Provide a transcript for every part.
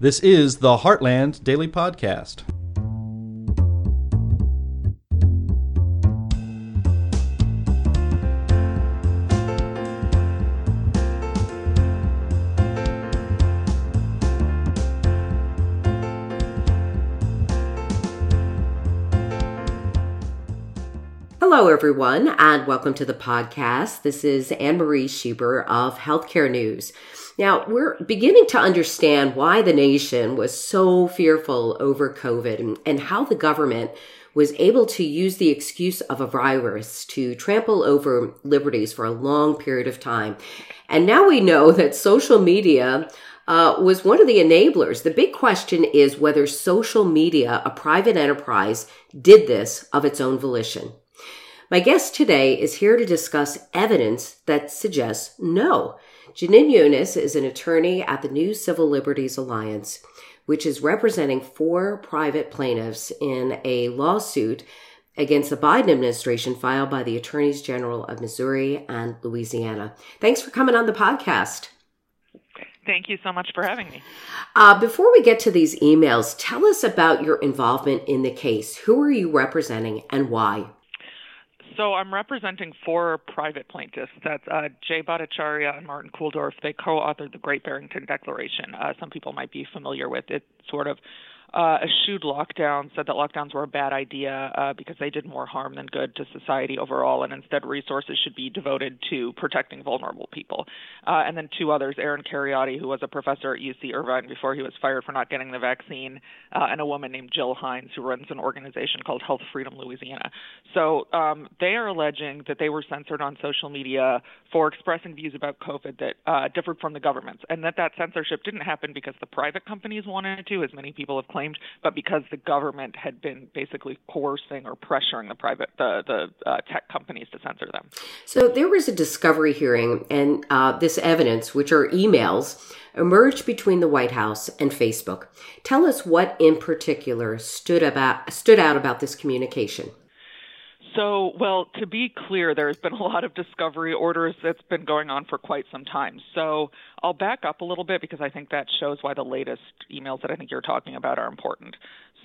This is the Heartland Daily Podcast. Hello, everyone, and welcome to the podcast. This is Anne Marie Schieber of Healthcare News. Now, we're beginning to understand why the nation was so fearful over COVID and, and how the government was able to use the excuse of a virus to trample over liberties for a long period of time. And now we know that social media uh, was one of the enablers. The big question is whether social media, a private enterprise, did this of its own volition. My guest today is here to discuss evidence that suggests no. Jenin Younes is an attorney at the New Civil Liberties Alliance, which is representing four private plaintiffs in a lawsuit against the Biden administration filed by the attorneys general of Missouri and Louisiana. Thanks for coming on the podcast. Thank you so much for having me. Uh, before we get to these emails, tell us about your involvement in the case. Who are you representing and why? So I'm representing four private plaintiffs. That's uh, Jay Bhattacharya and Martin Kulldorff. They co-authored the Great Barrington Declaration. Uh, some people might be familiar with it. Sort of uh, eschewed lockdowns, said that lockdowns were a bad idea uh, because they did more harm than good to society overall, and instead resources should be devoted to protecting vulnerable people. Uh, and then two others, Aaron Kheriaty, who was a professor at UC Irvine before he was fired for not getting the vaccine, uh, and a woman named Jill Hines, who runs an organization called Health Freedom Louisiana. So um, they are alleging that they were censored on social media for expressing views about COVID that uh, differed from the government's, and that that censorship didn't happen because the private companies wanted to, as many people have claimed claimed, but because the government had been basically coercing or pressuring the private the the uh, tech companies to censor them. So there was a discovery hearing, and uh, this evidence, which are emails, emerged between the White House and Facebook. Tell us what in particular stood about stood out about this communication. So, well, to be clear, there's been a lot of discovery orders that's been going on for quite some time. So, I'll back up a little bit because I think that shows why the latest emails that I think you're talking about are important.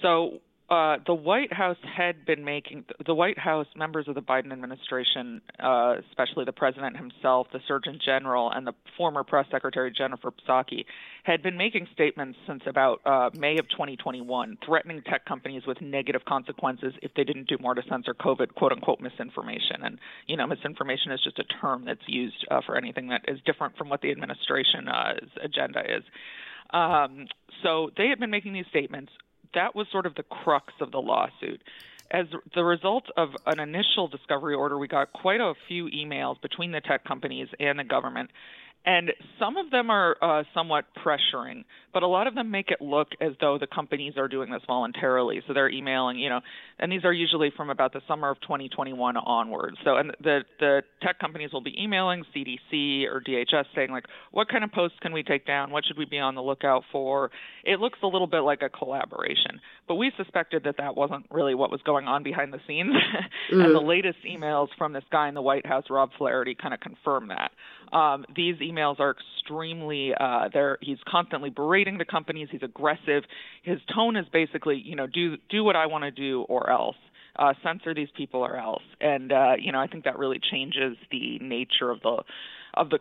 So, uh, the White House had been making the White House members of the Biden administration, uh, especially the president himself, the Surgeon General, and the former press secretary Jennifer Psaki, had been making statements since about uh, May of 2021, threatening tech companies with negative consequences if they didn't do more to censor COVID quote unquote misinformation. And you know, misinformation is just a term that's used uh, for anything that is different from what the administration's uh, agenda is. Um, so they had been making these statements that was sort of the crux of the lawsuit. As the result of an initial discovery order, we got quite a few emails between the tech companies and the government and some of them are uh, somewhat pressuring, but a lot of them make it look as though the companies are doing this voluntarily. So they're emailing, you know, and these are usually from about the summer of 2021 onwards. So and the the tech companies will be emailing CDC or DHS saying like, what kind of posts can we take down? What should we be on the lookout for? It looks a little bit like a collaboration, but we suspected that that wasn't really what was going on behind the scenes. mm. and the latest emails from this guy in the White House, Rob Flaherty, kind of confirm that. Um, these emails are extremely uh, there. He's constantly berating the companies. He's aggressive. His tone is basically, you know, do do what I want to do or else. Uh, censor these people or else. And uh, you know, I think that really changes the nature of the of the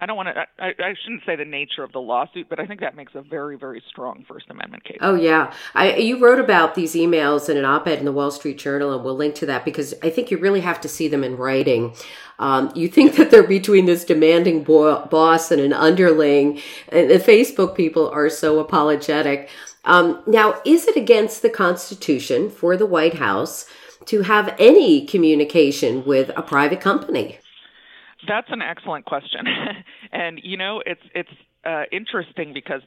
I don't want to. I, I shouldn't say the nature of the lawsuit, but I think that makes a very, very strong First Amendment case. Oh yeah, I, you wrote about these emails in an op-ed in the Wall Street Journal, and we'll link to that because I think you really have to see them in writing. Um, you think that they're between this demanding bo- boss and an underling, and the Facebook people are so apologetic. Um, now, is it against the Constitution for the White House to have any communication with a private company? That's an excellent question, and you know it's it's uh, interesting because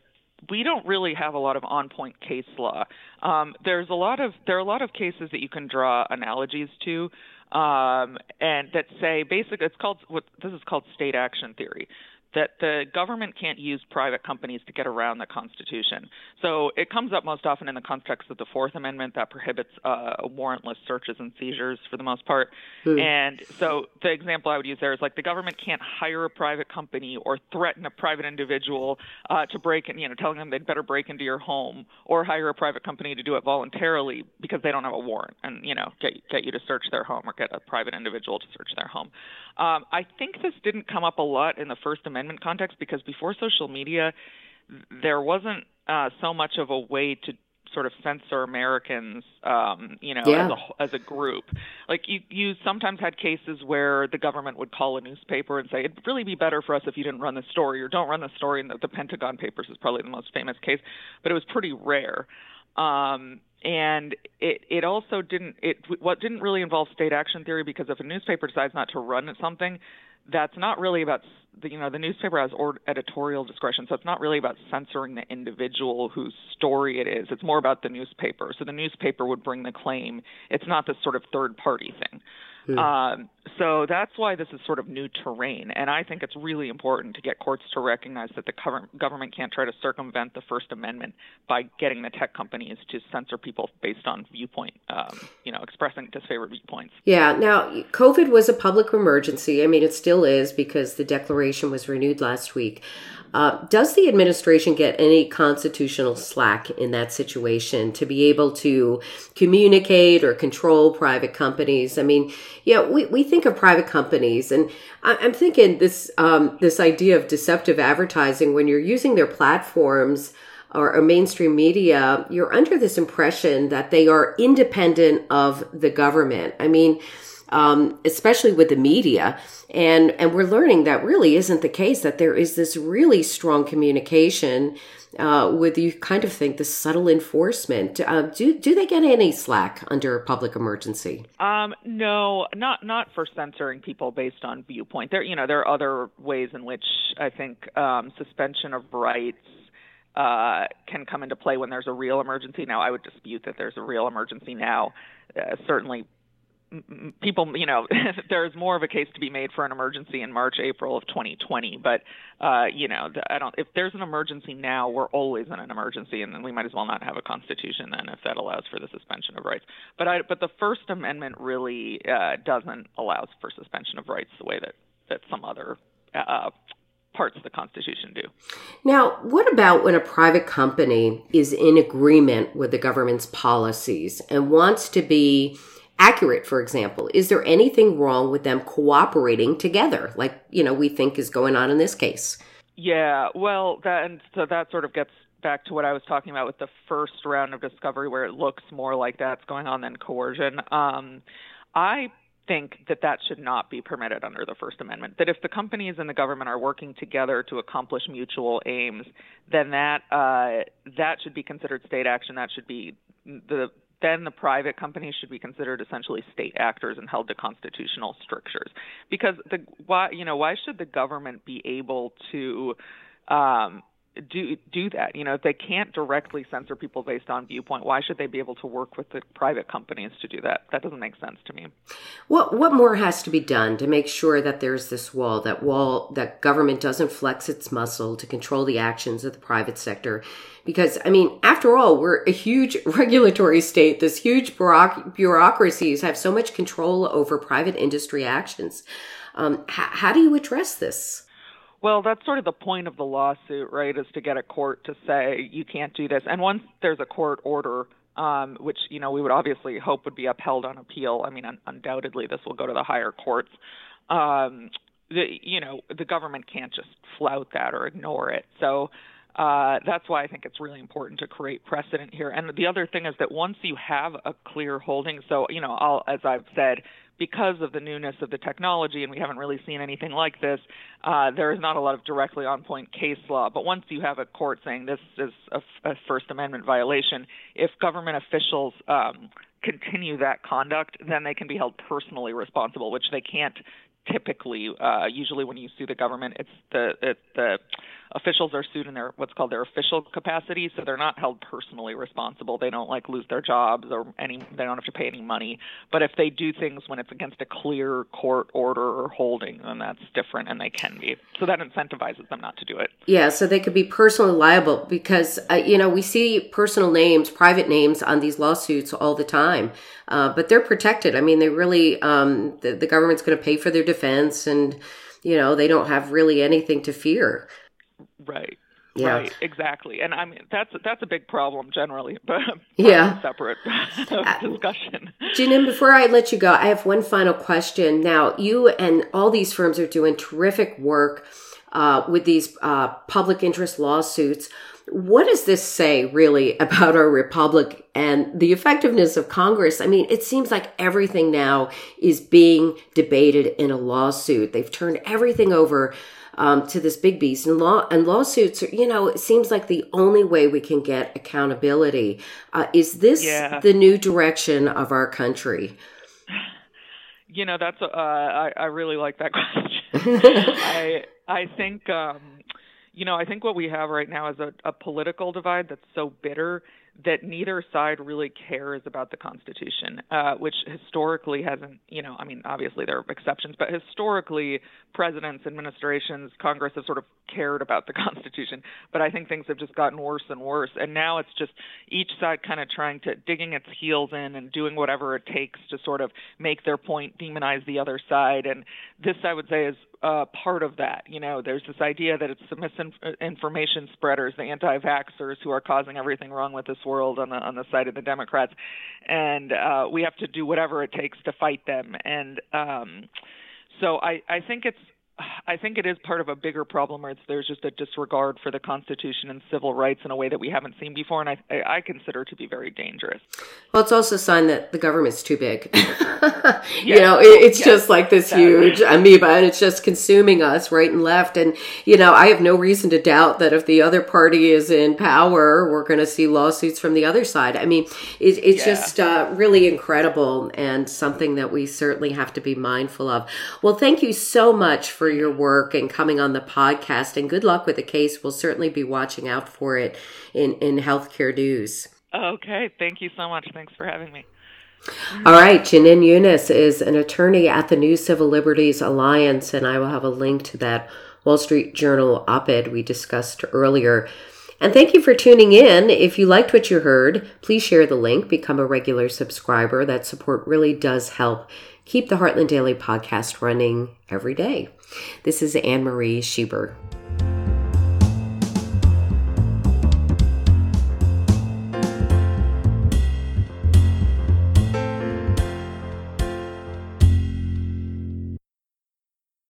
we don't really have a lot of on-point case law. Um, there's a lot of there are a lot of cases that you can draw analogies to, um, and that say basically it's called what this is called state action theory. That the government can't use private companies to get around the Constitution. So it comes up most often in the context of the Fourth Amendment that prohibits uh, warrantless searches and seizures for the most part. Hmm. And so the example I would use there is like the government can't hire a private company or threaten a private individual uh, to break in, you know, telling them they'd better break into your home or hire a private company to do it voluntarily because they don't have a warrant and, you know, get, get you to search their home or get a private individual to search their home. Um, I think this didn't come up a lot in the First Amendment context because before social media, there wasn't uh, so much of a way to sort of censor Americans, um, you know, yeah. as a as a group. Like you, you sometimes had cases where the government would call a newspaper and say it'd really be better for us if you didn't run the story or don't run the story. And the, the Pentagon Papers is probably the most famous case, but it was pretty rare. Um, and it it also didn't it what didn't really involve state action theory because if a newspaper decides not to run something that's not really about the, you know the newspaper has or, editorial discretion. So it's not really about censoring the individual whose story it is. It's more about the newspaper. So the newspaper would bring the claim. It's not this sort of third party thing. Hmm. Um, so that's why this is sort of new terrain. And I think it's really important to get courts to recognize that the government can't try to circumvent the First Amendment by getting the tech companies to censor people based on viewpoint, um, you know, expressing disfavored viewpoints. Yeah. Now, COVID was a public emergency. I mean, it still is because the declaration was renewed last week. Uh, does the administration get any constitutional slack in that situation to be able to communicate or control private companies? I mean, yeah, we, we think of private companies, and I, am thinking this um, this idea of deceptive advertising when you're using their platforms or, or mainstream media, you're under this impression that they are independent of the government. I mean um, especially with the media. And, and we're learning that really isn't the case, that there is this really strong communication uh, with you kind of think the subtle enforcement. Uh, do do they get any slack under a public emergency? Um, no, not not for censoring people based on viewpoint. There, you know, there are other ways in which I think um, suspension of rights uh, can come into play when there's a real emergency. Now, I would dispute that there's a real emergency now. Uh, certainly, people, you know, there's more of a case to be made for an emergency in March, April of 2020. But, uh, you know, I don't. If there's an emergency now, we're always in an emergency, and then we might as well not have a constitution then if that allows for the suspension of rights. But I, but the First Amendment really uh, doesn't allow for suspension of rights the way that that some other uh, parts of the Constitution do. Now, what about when a private company is in agreement with the government's policies and wants to be accurate, for example? Is there anything wrong with them cooperating together, like, you know, we think is going on in this case? Yeah, well, that, and so that sort of gets back to what I was talking about with the first round of discovery, where it looks more like that's going on than coercion. Um, I think that that should not be permitted under the First Amendment. That if the companies and the government are working together to accomplish mutual aims, then that uh, that should be considered state action. That should be the then the private companies should be considered essentially state actors and held to constitutional strictures. Because the why you know why should the government be able to um, do do that. You know, if they can't directly censor people based on viewpoint, why should they be able to work with the private companies to do that? That doesn't make sense to me. What what more has to be done to make sure that there's this wall, that wall that government doesn't flex its muscle to control the actions of the private sector? Because I mean, after all, we're a huge regulatory state. This huge bureaucracies have so much control over private industry actions. Um, h- how do you address this? Well, that's sort of the point of the lawsuit, right? Is to get a court to say you can't do this. And once there's a court order, um, which you know we would obviously hope would be upheld on appeal. I mean, un- undoubtedly this will go to the higher courts. Um, the, you know, the government can't just flout that or ignore it. So uh, that's why I think it's really important to create precedent here. And the other thing is that once you have a clear holding, so you know, I'll, as I've said, because of the newness of the technology, and we haven't really seen anything like this, uh, there is not a lot of directly on point case law. But once you have a court saying this is a, a First Amendment violation, if government officials um, continue that conduct, then they can be held personally responsible, which they can't typically. Uh, usually, when you sue the government, it's the the officials are sued in their what's called their official capacity, so they're not held personally responsible. They don't like lose their jobs or any they don't have to pay any money. But if they do things when it's against a clear court order or holding, then that's different, and they can be. So that incentivizes them not to do it. Yeah, so they could be personally liable because uh, you know we see personal names, private names on these lawsuits all the time, uh, but they're protected. I mean, they really um, the, the government's going to pay for their defense, and you know they don't have really anything to fear. Right. Yeah. Right, exactly, and I mean that's that's a big problem generally, but Yeah. separate discussion. Janine, before I let you go, I have one final question. Now, you and all these firms are doing terrific work uh, with these uh, public interest lawsuits. What does this say really about our republic and the effectiveness of Congress? I mean, it seems like everything now is being debated in a lawsuit. They've turned everything over um, to this big beast and law and lawsuits. Are, you know, it seems like the only way we can get accountability. Uh, is this Yeah. the new direction of our country? You know, that's uh, I I really like that question. I I think um, you know I think what we have right now is a, a political divide that's so bitter that neither side really cares about the Constitution, uh, which historically hasn't. You know, I mean, obviously there are exceptions, but historically, presidents, administrations, Congress have sort of cared about the Constitution. But I think things have just gotten worse and worse, and now it's just each side kind of trying to digging its heels in and doing whatever it takes to sort of make their point, demonize the other side, and this I would say is uh, part of that. You know, there's this idea that it's the misinformation spreaders, the anti-vaxxers, who are causing everything wrong with this world on the on the side of the Democrats, and uh, we have to do whatever it takes to fight them. And um, so I I think it's I think it is part of a bigger problem where it's, there's just a disregard for the Constitution and civil rights in a way that we haven't seen before, and I, I consider to be very dangerous. Well, it's also a sign that the government's too big. you know, it, it's Yeah. just like this That- huge amoeba and it's just consuming us right and left. And, you know, I have no reason to doubt that if the other party is in power, we're going to see lawsuits from the other side. I mean, it, it's Yeah. just uh, really incredible and something that we certainly have to be mindful of. Well, thank you so much for your work and coming on the podcast and good luck with the case. We'll certainly be watching out for it in, in healthcare news. Okay, thank you so much. Thanks for having me. All right, Janine Younes is an attorney at the New Civil Liberties Alliance, and I will have a link to that Wall Street Journal op ed we discussed earlier. And thank you for tuning in. If you liked what you heard, please share the link, become a regular subscriber. That support really does help keep the Heartland Daily podcast running every day. This is Anne Marie Schieber.